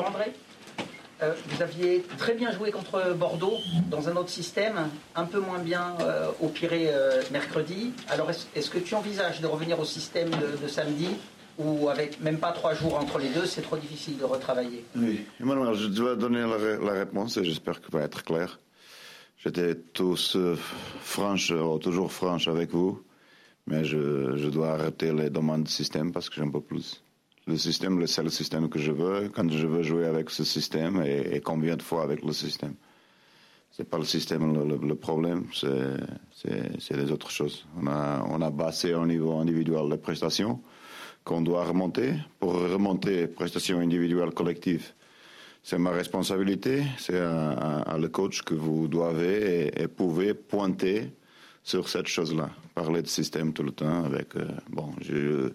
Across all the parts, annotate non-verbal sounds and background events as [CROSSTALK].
André. Euh, vous aviez très bien joué contre Bordeaux dans un autre système, un peu moins bien euh, au Pirée euh, mercredi. Alors est-ce que tu envisages de revenir au système de, samedi ou avec même pas trois jours entre les deux, c'est trop difficile de retravailler? Oui, Emmanuel, je dois donner la, réponse et j'espère que va être clair. J'étais tous franche, toujours franche avec vous, mais je, je dois arrêter les demandes de système parce que j'en peux plus le système, le seul système que je veux, quand je veux jouer avec ce système et, combien de fois avec le système. C'est pas le système le, problème, c'est les autres choses. On a, on a bassé au niveau individuel les prestations qu'on doit remonter. Pour remonter prestations individuelles collectives, c'est ma responsabilité, c'est à, le coach que vous devez et, et pouvez pointer sur cette chose-là. Parler de système tout le temps avec, euh, bon, je,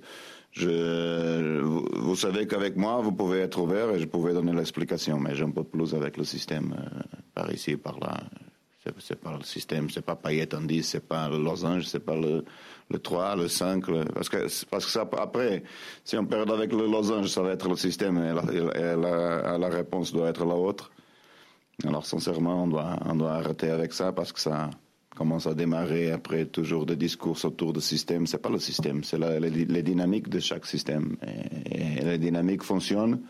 vous, savez qu'avec moi, vous pouvez être ouvert et je pouvais donner l'explication, mais j'aime pas plus avec le système euh, par ici, par là. C'est pas le système, c'est pas Payet en 10, c'est pas le losange, c'est pas le, le 3, le 5, parce que, parce que ça, après, si on perd avec le losange, ça va être le système et la, la, la réponse doit être la autre. Alors, sincèrement, on doit, on doit arrêter avec ça parce que ça, commence à démarrer après toujours des discours autour du système. C'est pas le système, c'est les, dynamiques de chaque système. Et, les dynamiques fonctionnent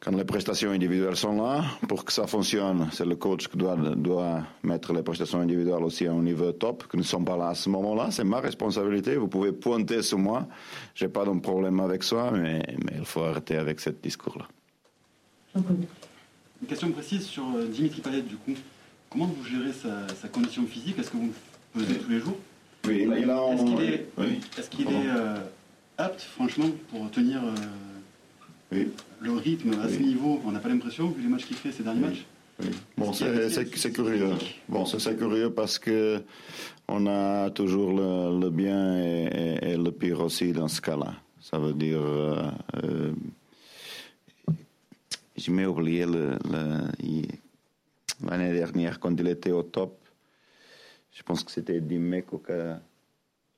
quand les prestations individuelles sont là. Pour que ça fonctionne, c'est le coach qui doit, doit mettre les prestations individuelles aussi à un niveau top, qui ne sont pas là à ce moment-là. C'est ma responsabilité. Vous pouvez pointer sur moi. J'ai pas de problème avec ça, mais, mais il faut arrêter avec ce discours-là. Une question précise sur euh, Dimitri Payet, du coup. Comment vous gérez sa, condition physique? Est-ce que vous le pesez tous les jours? Oui, Est-ce qu'il est, est, qu'il est euh, apte, franchement, pour tenir euh, le rythme à ce niveau? On n'a pas l'impression, vu les matchs qu'il fait ces derniers matchs. Oui. Bon, c'est curieux. Bon, c'est curieux parce que on a toujours le, bien et, le pire aussi dans ce cas-là. Ça veut dire, euh, je m'ai oublié le, l'année dernière quand il était au top. Je pense que c'était Dimek au,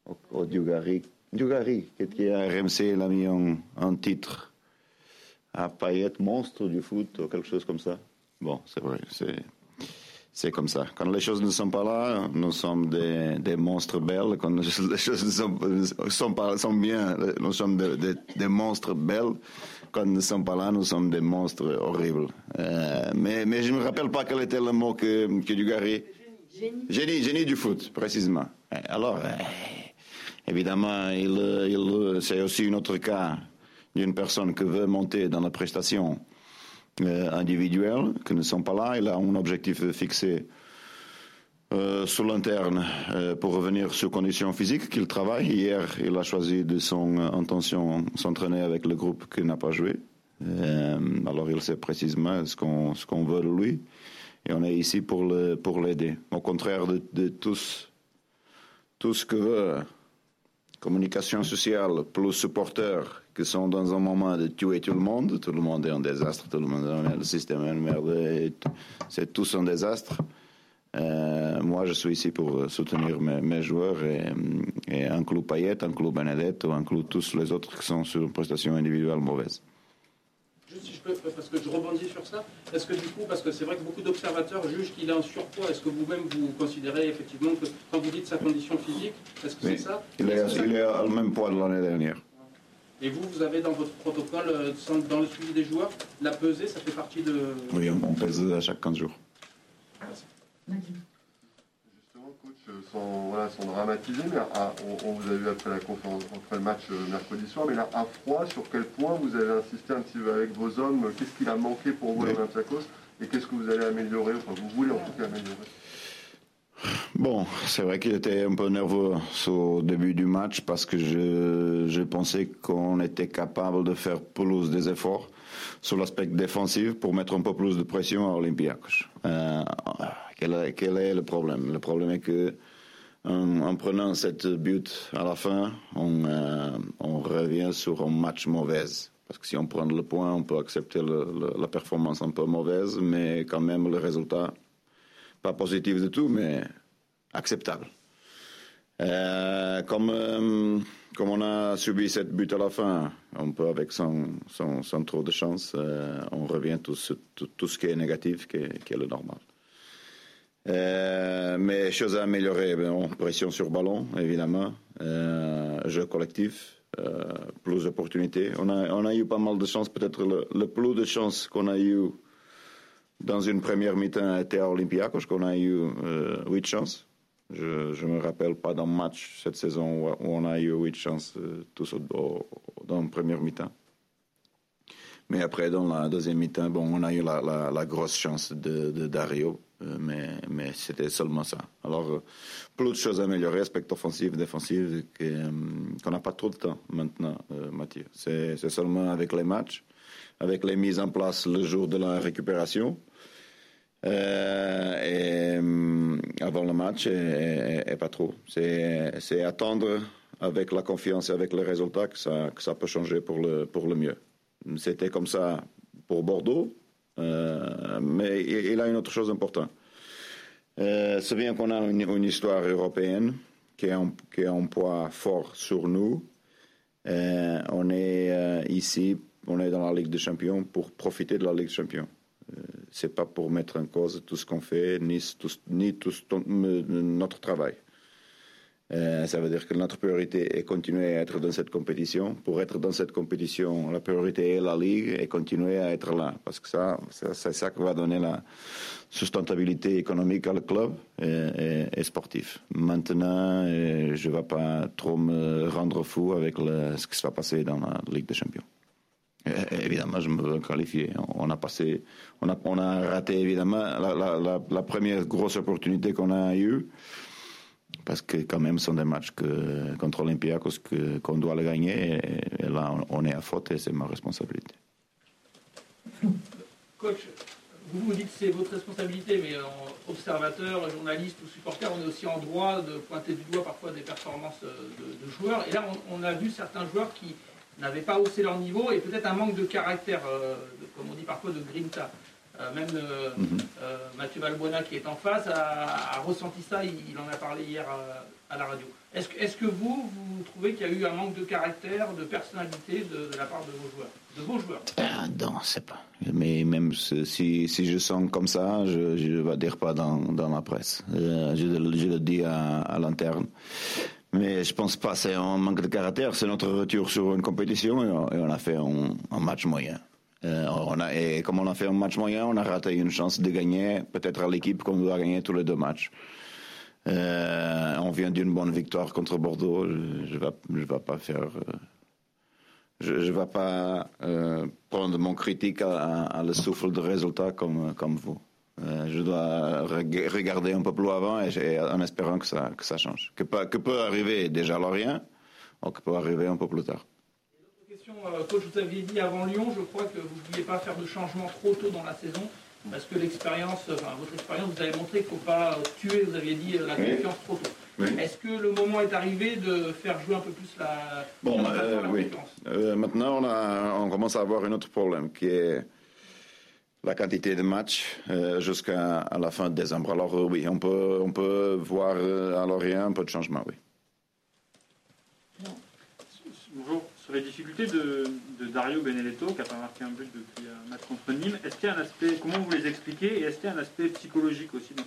au, au Dugari. Dugari, qui a RMC l'a mis en, titre à Payet, monstre du foot ou quelque chose comme ça. Bon, c'est vrai, c'est c'est comme ça. Quand les choses ne sont pas là, nous sommes des, des monstres belles. Quand les choses ne sont, sont, pas, sont bien, nous sommes des, des, monstres belles. Quand nous ne sommes pas là, nous sommes des monstres horribles. Euh, mais, mais je ne me rappelle pas quel était le mot que, que Dugarry. Génie. génie. Génie du foot, précisément. Alors, euh, évidemment, il, il, c'est aussi un autre cas d'une personne qui veut monter dans la prestation euh, individuels qui ne sont pas là. Il a un objectif fixé euh, sur l'interne euh, pour revenir sur conditions physiques qu'il travaille. Hier, il a choisi de son intention s'entraîner avec le groupe qui n'a pas joué. alors il sait précisément ce qu'on veut de lui et on est ici pour le pour l'aider. Au contraire de, de tous tout ce que veut communication sociale plus supporters qui sont dans un moment de tuer tout le monde. Tout le monde est un désastre, tout le monde le système est merde, c'est tous un désastre. Euh, moi, je suis ici pour soutenir mes, joueurs et, et inclus Payet, inclus Benedetto, inclus tous les autres qui sont sur une prestation individuelle mauvaise. Juste si je peux, parce que je rebondis sur ça, est-ce que du coup, parce que c'est vrai que beaucoup d'observateurs jugent qu'il est en surpoids, est-ce que vous-même vous considérez effectivement que quand vous dites sa condition physique, est-ce que c'est ça Il est, il est au même poids de l'année dernière. Et vous, vous avez dans votre protocole, euh, dans le suivi des joueurs, la pesée, ça fait partie de... Oui, on pèse à chaque 15 jours. Merci sont, voilà, sont dramatisés, mais on, vous a vu après la conférence, après le match euh, mercredi soir, mais là, à froid, sur quel point vous avez insisté un petit peu avec vos hommes? Qu'est-ce qu'il a manqué pour vous, l'Olympiakos Et qu'est-ce que vous allez améliorer? Enfin, vous voulez en tout cas améliorer. Bon, c'est vrai qu'il était un peu nerveux au début du match parce que je, je pensais qu'on était capable de faire plus des efforts sur l'aspect défensif pour mettre un peu plus de pression à Olympiakos. Euh, quel, est, le problème? Le problème est que en, prenant cette but à la fin, on, euh, on, revient sur un match mauvais. Parce que si on prend le point, on peut accepter la performance un peu mauvaise, mais quand même le résultat, pas positif du tout, mais acceptable. Euh, comme, euh, comme on a subi cette but à la fin, on peut avec sans, trop de chance, on revient tout ce, tout, ce qui est négatif, qui est le normal. Euh, mais chose à améliorer, ben, pression sur ballon, évidemment, euh, jeu collectif, plus d'opportunités. On a, eu pas mal de chance, peut-être le, plus de chance qu'on a eu dans une première mi-temps était à Olympiakos, qu'on a eu 8 chances. Je ne me rappelle pas d'un match cette saison où, on a eu huit chances euh, tous dans la première mi-temps. Mais après, dans la deuxième mi-temps, bon, on a eu la, grosse chance de, Dario, euh, mais, c'était seulement ça. Alors, euh, plus de choses à améliorer, aspect offensif, défensif, qu'on n'a pas trop de temps maintenant, Mathieu. C'est seulement avec les matchs, avec les mises en place le jour de la récupération. Euh, et, avant le match et, pas trop. C'est attendre avec la confiance et avec les résultats que ça, que ça peut changer pour le, pour le mieux. C'était comme ça pour Bordeaux, euh, mais il, a une autre chose importante. Euh, c'est bien qu'on a une, histoire européenne qui est, un, poids fort sur nous. Euh, on est ici, on est dans la Ligue des Champions pour profiter de la Ligue des Champions. C'est pas pour mettre en cause tout ce qu'on fait, ni ni tout notre travail. Euh, ça veut dire que notre priorité est continuer à être dans cette compétition. Pour être dans cette compétition, la priorité est la Ligue et continuer à être là. Parce que ça, c'est ça qui va donner la sustentabilité économique à le club et, sportif. Maintenant, euh, je ne vais pas trop me rendre fou avec ce qui se va passer dans la Ligue des Champions. Euh, évidemment, je me veux qualifier. On a passé, on a, on a raté évidemment la, la, première grosse opportunité qu'on a eue, parce que quand même, ce sont des matchs contre Olympiakos qu'on doit gagner, et, là, on, est à faute et c'est ma responsabilité. Coach, vous vous dites que c'est votre responsabilité, mais observateur, journaliste ou supporter, on est aussi en droit de pointer du doigt parfois des performances de, joueurs. Et là, on, on a vu certains joueurs qui n'avaient pas haussé leur niveau et peut-être un manque de caractère, euh, comme on dit parfois, de grinta. Euh, même euh, mhm. Mathieu Valbuena, qui est en face, a, ressenti ça, il, en a parlé hier à, la radio. Est-ce que, est que, vous, vous trouvez qu'il y a eu un manque de caractère, de personnalité de, la part de vos joueurs de vos joueurs? Ah, Non, c'est pas. Mais même si, si, je sens comme ça, je ne vais dire pas dans, dans la presse. Je, je, le dis à, à l'interne. Mais je pense pas, c'est un manque de caractère, c'est notre retour sur une compétition et on a fait un, match moyen. Euh, et comme on a fait un match moyen, on a raté une chance de gagner, peut-être à l'équipe qu'on doit gagner tous les deux matchs. Euh, on vient d'une bonne victoire contre Bordeaux, je ne vais, pas faire... Euh, je ne vais pas prendre mon critique à, le souffle de résultats comme, vous. Euh, je dois regarder un peu plus avant et, en espérant que ça, change. Que, que peut arriver déjà Lorient, ou que peut arriver un peu plus tard. Question, euh, coach, vous aviez dit avant Lyon, je crois que vous ne vouliez pas faire de changement trop tôt dans la saison, parce que l'expérience, enfin, votre expérience vous avez montré qu'il ne faut pas tuer, vous aviez dit, la confiance trop tôt. Est-ce que le moment est arrivé de faire jouer un peu plus la, bon, euh, oui. maintenant, on, a, on commence à avoir un autre problème qui est la quantité de matchs euh, jusqu'à la fin de décembre. Alors euh, oui, on peut, on peut voir euh, à Lorient un peu de changement, oui. Bonjour. Sur les difficultés de, Dario Benedetto, qui n'a pas marqué un but depuis un match contre Nîmes, est-ce qu'il y a un aspect, comment vous les expliquez, et est-ce qu'il y a un aspect psychologique aussi dans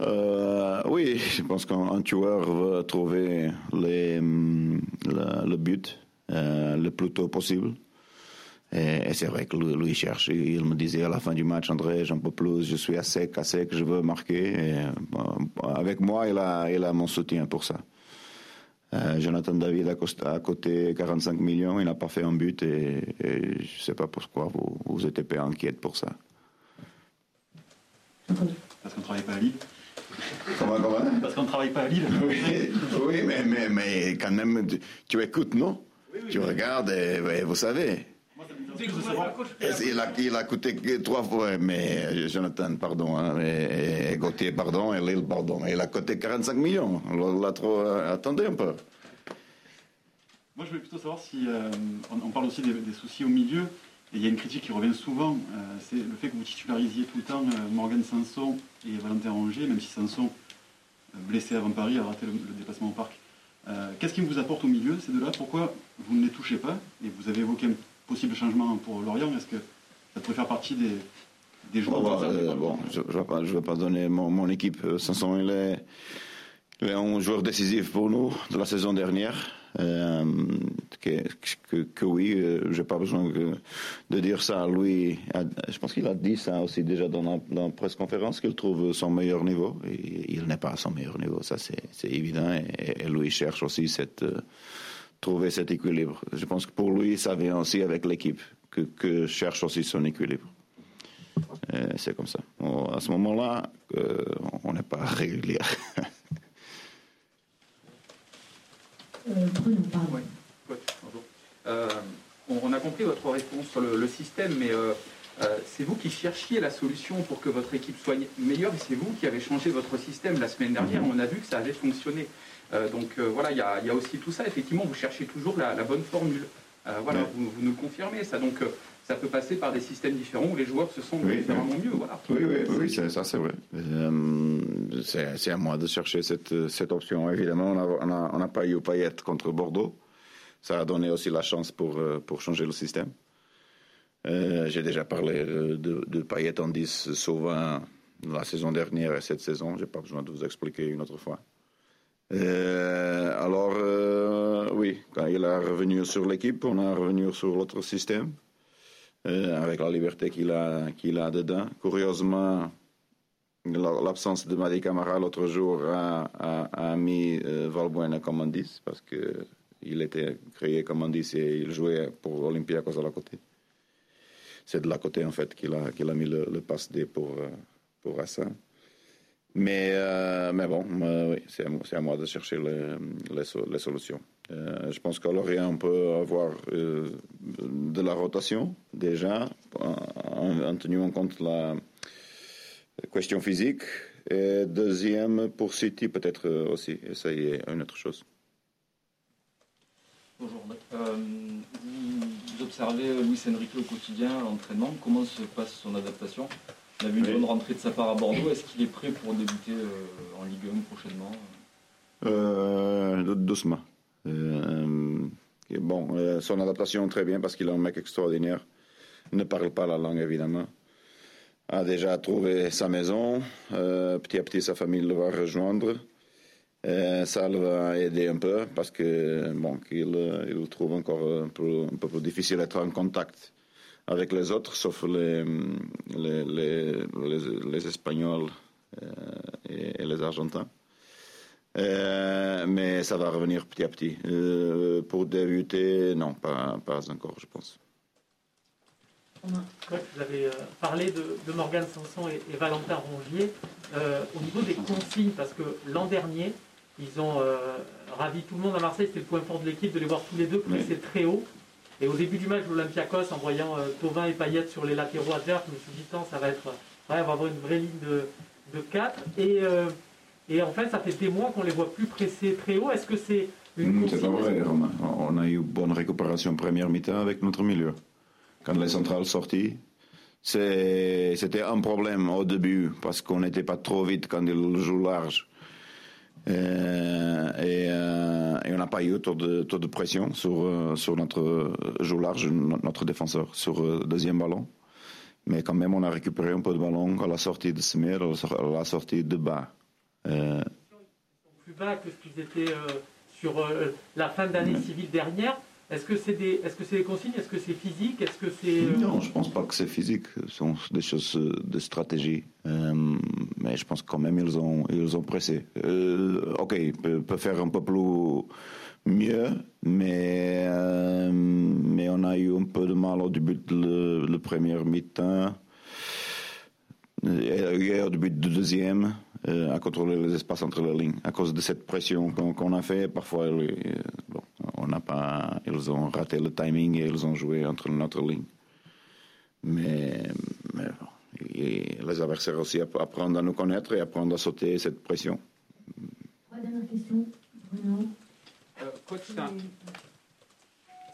cette Oui, je pense qu'un tueur veut trouver hum, le but le plus tôt possible. Et, c'est vrai que lui, cherche. Il me disait à la fin du match, André, j'en peux plus, je suis à sec, à sec, je veux marquer. avec moi, a, il a mon soutien pour ça. Euh, Jonathan David a côté 45 millions, il n'a pas fait un but et, je ne sais pas pourquoi vous, vous êtes pas inquiète pour ça. Parce qu'on ne travaille pas à Lille Comment, comment? Parce qu'on ne travaille pas à Lille. Oui, mais, mais, mais, quand même, tu, écoutes, non? Tu regardes et vous savez. Il a, il a coûté trois fois, mais euh, Jonathan, pardon, hein, et, Gauthier, pardon, et Lille, pardon. Il a coûté 45 millions. On l'a trop. Euh, attendez un peu. Moi, je voulais plutôt savoir si. Euh, on, parle aussi des, soucis au milieu. Et il y a une critique qui revient souvent, c'est le fait que vous titularissiez tout le temps Morgan Sanson et Valentin Rongier, même si Sanson, blessé avant Paris, a raté le, déplacement au parc. Qu'est-ce qui vous apporte au milieu, ces deux-là? Pourquoi vous ne les touchez pas? Et vous avez évoqué un possible changement pour Lorient. Est-ce que ça pourrait faire partie des, des joueurs bon, je ne vais, vais, pas donner mon, mon équipe. Sanson, il est, il est un joueur décisif pour nous de la saison dernière. Euh, que, que, que, oui, euh, j'ai pas besoin de dire ça. Lui, je pense qu'il a dit ça aussi déjà dans la, dans la presse conférence qu'il trouve son meilleur niveau. Et il n'est pas à son meilleur niveau, ça c'est évident. Et, et, lui cherche aussi cette euh, trouver cet équilibre. Je pense que pour lui, ça vient aussi avec l'équipe que, que cherche aussi son équilibre. C'est comme ça. à ce moment-là, euh, on n'est pas régulier. [LAUGHS] Euh, euh, on a compris votre réponse sur le, système, mais euh, c'est vous qui cherchiez la solution pour que votre équipe soit meilleure et c'est vous qui avez changé votre système la semaine dernière. Mhm. On a vu que ça avait fonctionné. Donc voilà, il y, a aussi tout ça. Effectivement, vous cherchez toujours la, bonne formule. voilà, vous, nous confirmez ça. Donc ça peut passer par des systèmes différents où les joueurs se sentent différemment mieux. Voilà. Oui, oui, oui ça c'est vrai. c'est à moi de chercher cette, cette option. Évidemment, on n'a on a, pas eu Payet contre Bordeaux. Ça a donné aussi la chance pour, euh, pour changer le système. Euh, j'ai déjà parlé de, de Payet en 10 souvent la saison dernière et cette saison. Je n'ai pas besoin de vous expliquer une autre fois. Euh, alors, oui, quand il est revenu sur l'équipe, on a revenu sur l'autre système. Euh, avec la liberté qu'il a, qu'il a dedans. Curieusement, l'absence de Madi Camara l'autre jour a, a, mis euh, Valbuena comme indice parce qu'il était créé comme indice et il jouait pour Olympiakos à la côté. C'est de la côté en fait qu'il a, qu'il a mis le, le passe D pour, euh, pour Hassan. Mais, euh, mais bon, oui, c'est à, moi de chercher les, solutions. Euh, je pense qu'à Lorient, on peut avoir euh, de la rotation déjà, en, en tenant compte la question physique. Et deuxième, pour City, peut-être aussi essayer une autre chose. Bonjour. Euh, vous observez Luis Enrique au quotidien, à l'entraînement. Comment se passe son adaptation? On a vu une bonne rentrée de sa part à Bordeaux. Est-ce qu'il est prêt pour débuter en Ligue 1 prochainement? Doucement. Euh, bon, euh, son adaptation très bien parce qu'il est un mec extraordinaire. Il ne parle pas la langue évidemment. A déjà trouvé sa maison. Euh, petit à petit, sa famille le va rejoindre. ça le va aider un peu parce que bon, qu'il il trouve encore un peu, un peu plus difficile d'être en contact avec les autres, sauf les, les, les, les, Espagnols et les Argentins. Euh, mais ça va revenir petit à petit. Euh, pour débuter, non, pas, pas encore, je pense. Vous avez euh, parlé de, de Morgane Sanson et, Valentin Rongier. au niveau des consignes, parce que l'an dernier, ils ont ravi tout le monde à Marseille, c'était le point fort de l'équipe de les voir tous les deux presser très haut. Et au début du match l'Olympiakos, en voyant Tovin et Payet sur les latéraux adverses, je me suis dit, ça va être, ouais, on va avoir une vraie ligne de, de 4. Et et en fait, ça fait des mois qu'on les voit plus pressés très haut. Est-ce que c'est une mm, C'est pas vrai, On a eu bonne récupération première mi-temps avec notre milieu. Quand les centrales sorties, c'était un problème au début parce qu'on n'était pas trop vite quand ils jouent large. Euh, euh, et, on n'a pas eu trop de, de pression sur, euh, sur notre joue large, notre défenseur, sur le deuxième ballon. Mais quand même, on a récupéré un peu de ballon à la sortie de Smir, à la sortie de bas. Euh... Plus bas que ce qu'ils étaient euh, sur euh, la fin d'année civile dernière. Est-ce que c'est des, est-ce que c'est des consignes? Est-ce que c'est physique? Est-ce que c'est euh, Non, je pense pas que c'est physique. Ce sont des choses de stratégie. mais je pense quand même ils ont, ils ont pressé. ok, peut, peut faire un peu plus mieux, mais mais on a eu un peu de mal au début de le, le premier mi-temps et au début du deuxième. Euh, à contrôler les espaces entre les lignes. À cause de cette pression qu'on a fait, parfois, euh, bon, on n'a pas, ils ont raté le timing et ils ont joué entre notre ligne. Mais, mais les adversaires aussi apprennent à nous connaître et apprendre à sauter cette pression. Dernière question, Bruno. Euh, coach,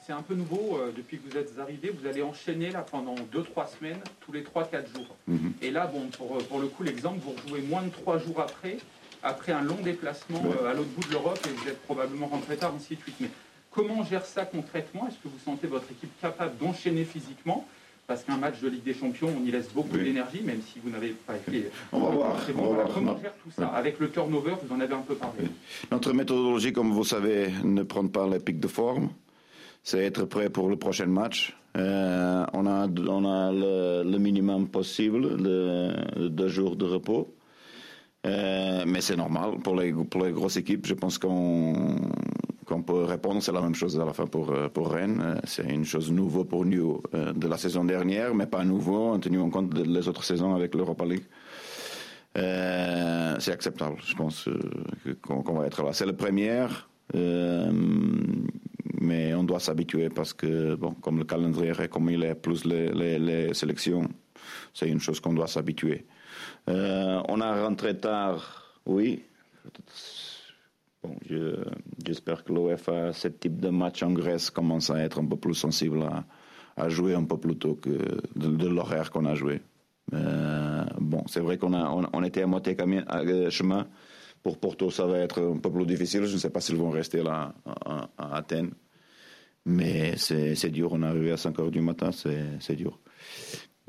c'est un peu nouveau euh, depuis que vous êtes arrivé. Vous allez enchaîner là pendant 2-3 semaines, tous les 3-4 jours. Mhm. Et là, bon, pour, pour, le coup, l'exemple, vous rejouez moins de 3 jours après. après un long déplacement à l'autre bout de l'Europe et vous êtes probablement rentré tard, ainsi de suite. Mais comment on gère ça concrètement? Est-ce que vous sentez votre équipe capable d'enchaîner physiquement? Parce qu'un match de Ligue des Champions, on y laisse beaucoup d'énergie, même si vous n'avez pas été. [LAUGHS] On va voir. Comment gère tout ça? Avec le turnover, vous en avez un peu parlé. Notre méthodologie, comme vous savez, ne prend pas les pics de forme. C'est être prêt pour le prochain match. Euh, on a, on a le, minimum possible de deux jours de repos. Euh, mais c'est normal pour les, pour les grosses équipes. Je pense qu'on qu'on peut répondre. C'est la même chose à la fin pour, euh, pour Rennes. Euh, c'est une chose nouvelle pour nous euh, de la saison dernière, mais pas nouveau en tenant compte des autres saisons avec l'Europa League. c'est acceptable, je pense qu'on va être là. C'est la première, mais on doit s'habituer parce que, bon, comme le calendrier est comme il est, plus les, les, les sélections, c'est une chose qu'on doit s'habituer. on a rentré tard, oui Bon, j'espère que l'OFA, ce type de match en Grèce, commence à être un peu plus sensible à, jouer un peu plus tôt que de, l'horaire qu'on a joué. Euh, bon, c'est vrai qu'on a, on, était à moitié euh, chemin. Pour Porto, ça va être un peu plus difficile. Je ne sais pas s'ils vont rester là à, Athènes. Mais c'est dur. On est arrivé à 5 heures du matin, c'est dur.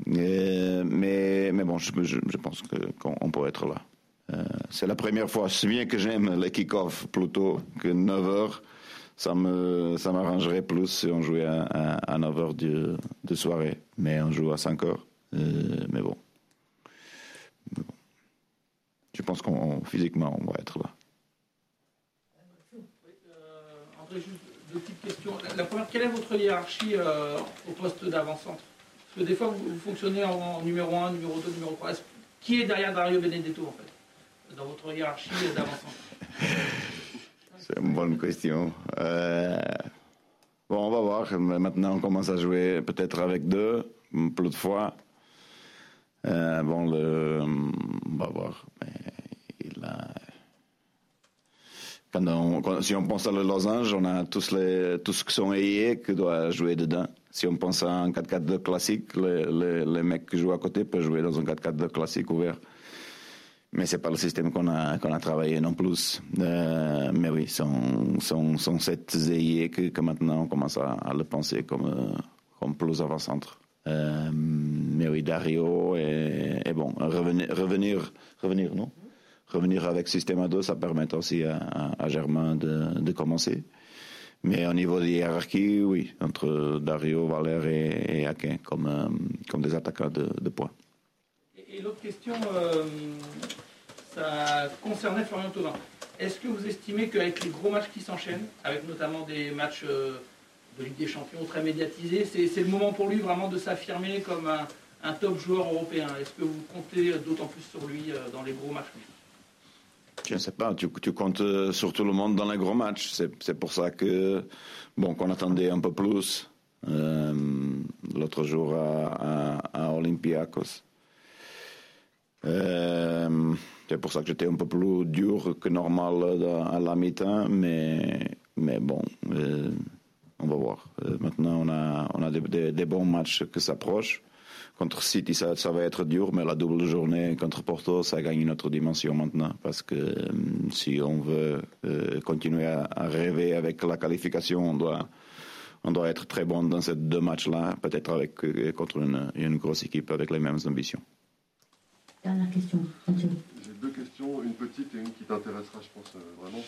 Euh, mais, mais bon, je, je pense qu'on peut être là. Euh, c'est la première fois, c'est bien que j'aime les kick-off plutôt que 9 heures. Ça me, ça m'arrangerait plus si on jouait à, à, 9 heures de, de, soirée, mais on joue à 5 heures. Euh, mais bon. Je pense qu'on physiquement on va être là. Euh, André, juste deux petites questions. La première, quelle est votre hiérarchie au poste d'avant-centre? Parce que des fois, vous, fonctionnez en, numéro 1, numéro 2, numéro 3. Qui est derrière Dario Benedetto en dans votre hiérarchie d'avancement C'est une bonne question. Euh, bon, on va voir. Maintenant, on commence à jouer peut-être avec deux, plus de fois. Euh, bon, on va voir. il a... Quand si on pense à le losange, on a tous les tous qui sont ayés qui doivent jouer dedans. Si on pense à un 4-4-2 classique, les, les, mecs qui jouent à côté peuvent jouer dans un 4-4-2 classique ouvert. Mais c'est pas le système qu'on a, qu'on a travaillé non plus. Euh, mais oui, sont, sont, sont sept ailiers que, que, maintenant on commence à, le penser comme, euh, comme plus avant-centre. Euh, mais oui, Dario est, bon. Revenir, revenir, revenir, non? Revenir avec système à deux, ça permet aussi à, Germain de, de, commencer. Mais au niveau de hiérarchie, oui, entre Dario, Valère et, et Akin comme, euh, comme des attaquants de, points. L'autre question, euh, ça concernait Florian Thauvin. Est-ce que vous estimez qu'avec les gros matchs qui s'enchaînent, avec notamment des matchs euh, de Ligue des Champions très médiatisés, c'est le moment pour lui vraiment de s'affirmer comme un, top joueur européen? Est-ce que vous comptez d'autant plus sur lui euh, dans les gros matchs? Je ne sais pas, tu, comptes sur tout le monde dans les gros matchs. C'est pour ça que, bon, qu'on attendait un peu plus l'autre jour à Olympiakos. Euh, c'est pour ça que j'étais un peu plus dur que normal à la mi-temps, mais, mais bon, euh, on va voir. Euh, maintenant, on a, on a des, bons matchs qui s'approchent. Contre City, ça, va être dur, mais la double journée contre Porto, ça gagne une autre dimension maintenant. Parce que si on veut continuer à, rêver avec la qualification, on doit, on doit être très bon dans ces deux matchs-là, peut-être avec contre une, une grosse équipe avec les mêmes ambitions. Dernière question, J'ai deux questions, une petite et une qui t'intéressera, je pense, euh, vraiment.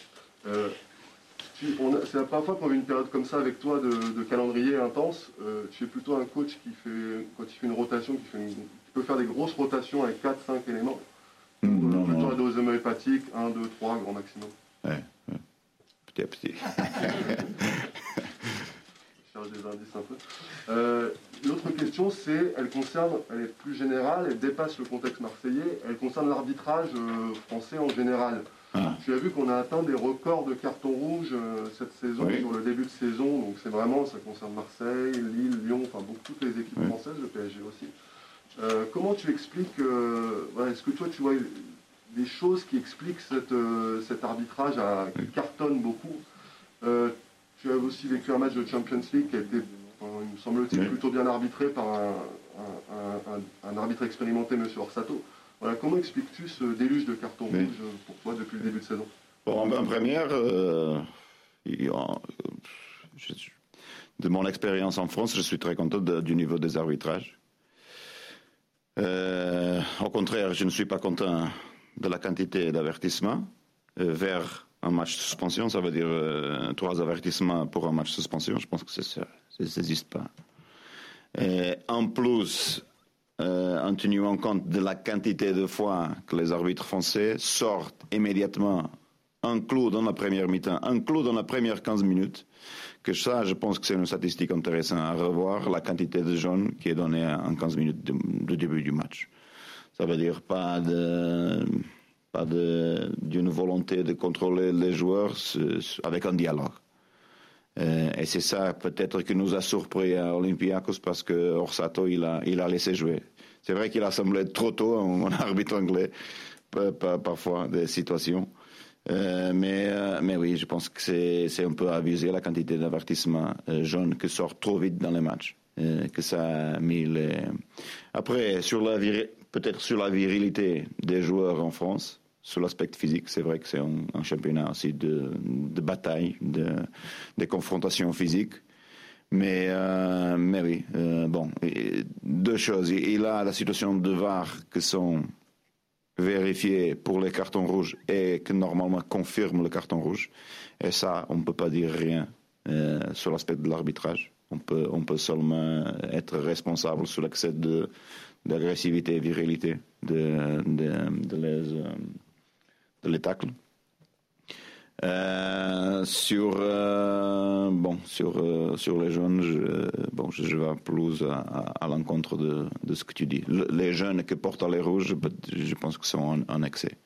Euh, c'est la première fois qu'on a une période comme ça avec toi de, calendrier intense. Euh, tu es plutôt un coach qui fait, quand il fait une rotation, qui, fait peut faire des grosses rotations avec 4-5 éléments. Non, ou plutôt la dose homéopathique, 1, 2, 3, grand maximum. Ouais, petit à petit. [LAUGHS] Cherche des indices un peu. L'autre question, c'est, elle concerne, elle est plus générale, elle dépasse le contexte marseillais, elle concerne l'arbitrage euh, français en général. Ah. Tu as vu qu'on a atteint des records de cartons rouges euh, cette saison, sur le début de saison, donc c'est vraiment, ça concerne Marseille, Lille, Lyon, enfin beaucoup, toutes les équipes françaises, le PSG aussi. Euh, comment tu expliques, est-ce que toi tu vois des choses qui expliquent cet arbitrage à, qui cartonne beaucoup? Tu as aussi vécu un match de Champions League qui a été il me semble-t-il, plutôt bien arbitré par un, arbitre expérimenté, M. Orsato. Voilà, comment expliques-tu ce déluge de cartons rouges pour toi depuis le début de saison? Bon, en, première, de mon expérience en France, je suis très content du niveau des arbitrages. Euh, au contraire, je ne suis pas content de la quantité d'avertissements euh, vers un match suspension. Ça veut dire euh, trois avertissements pour un match suspension. Je pense que ça n'existe pas. En plus, en tenant compte de la quantité de fois que les arbitres français sortent immédiatement un dans la première mi-temps, un dans la première 15 minutes, que ça, je pense que c'est une statistique intéressante à revoir, la quantité de jaunes qui est donnée en 15 minutes de, début du match. Ça veut dire pas de pas d'une volonté de contrôler les joueurs avec un dialogue. Euh, et c'est ça peut-être qui nous a surpris à Olympiakos parce que Orsato il a il a laissé jouer. C'est vrai qu'il a semblé trop tôt en [LAUGHS] arbitre anglais parfois des situations. Euh, mais, euh, mais oui, je pense que c'est un peu abusé la quantité d'avertissements jaunes qui sortent trop vite dans les matchs. que ça a mis les... Après, peut-être sur la virilité des joueurs en France, sur l'aspect physique, c'est vrai que c'est un, championnat aussi de, de bataille, de, de confrontations physiques. Mais, mais oui, bon, deux choses. Il a la situation de VAR que sont vérifié pour les cartons rouges et que normalement confirme le carton rouge. Et ça, on ne peut pas dire rien euh, sur l'aspect de l'arbitrage. On peut, seulement être responsable sur l'accès d'agressivité et virilité de, de, de les, euh, de les tacles. Euh, sur euh, bon sur euh, sur les jeunes, je, bon je, vais plus à, l'encontre de, de, ce que tu dis. les jeunes qui portent les rouges, je pense que sont en, en excès.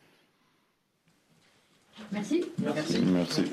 Merci. Merci. Merci.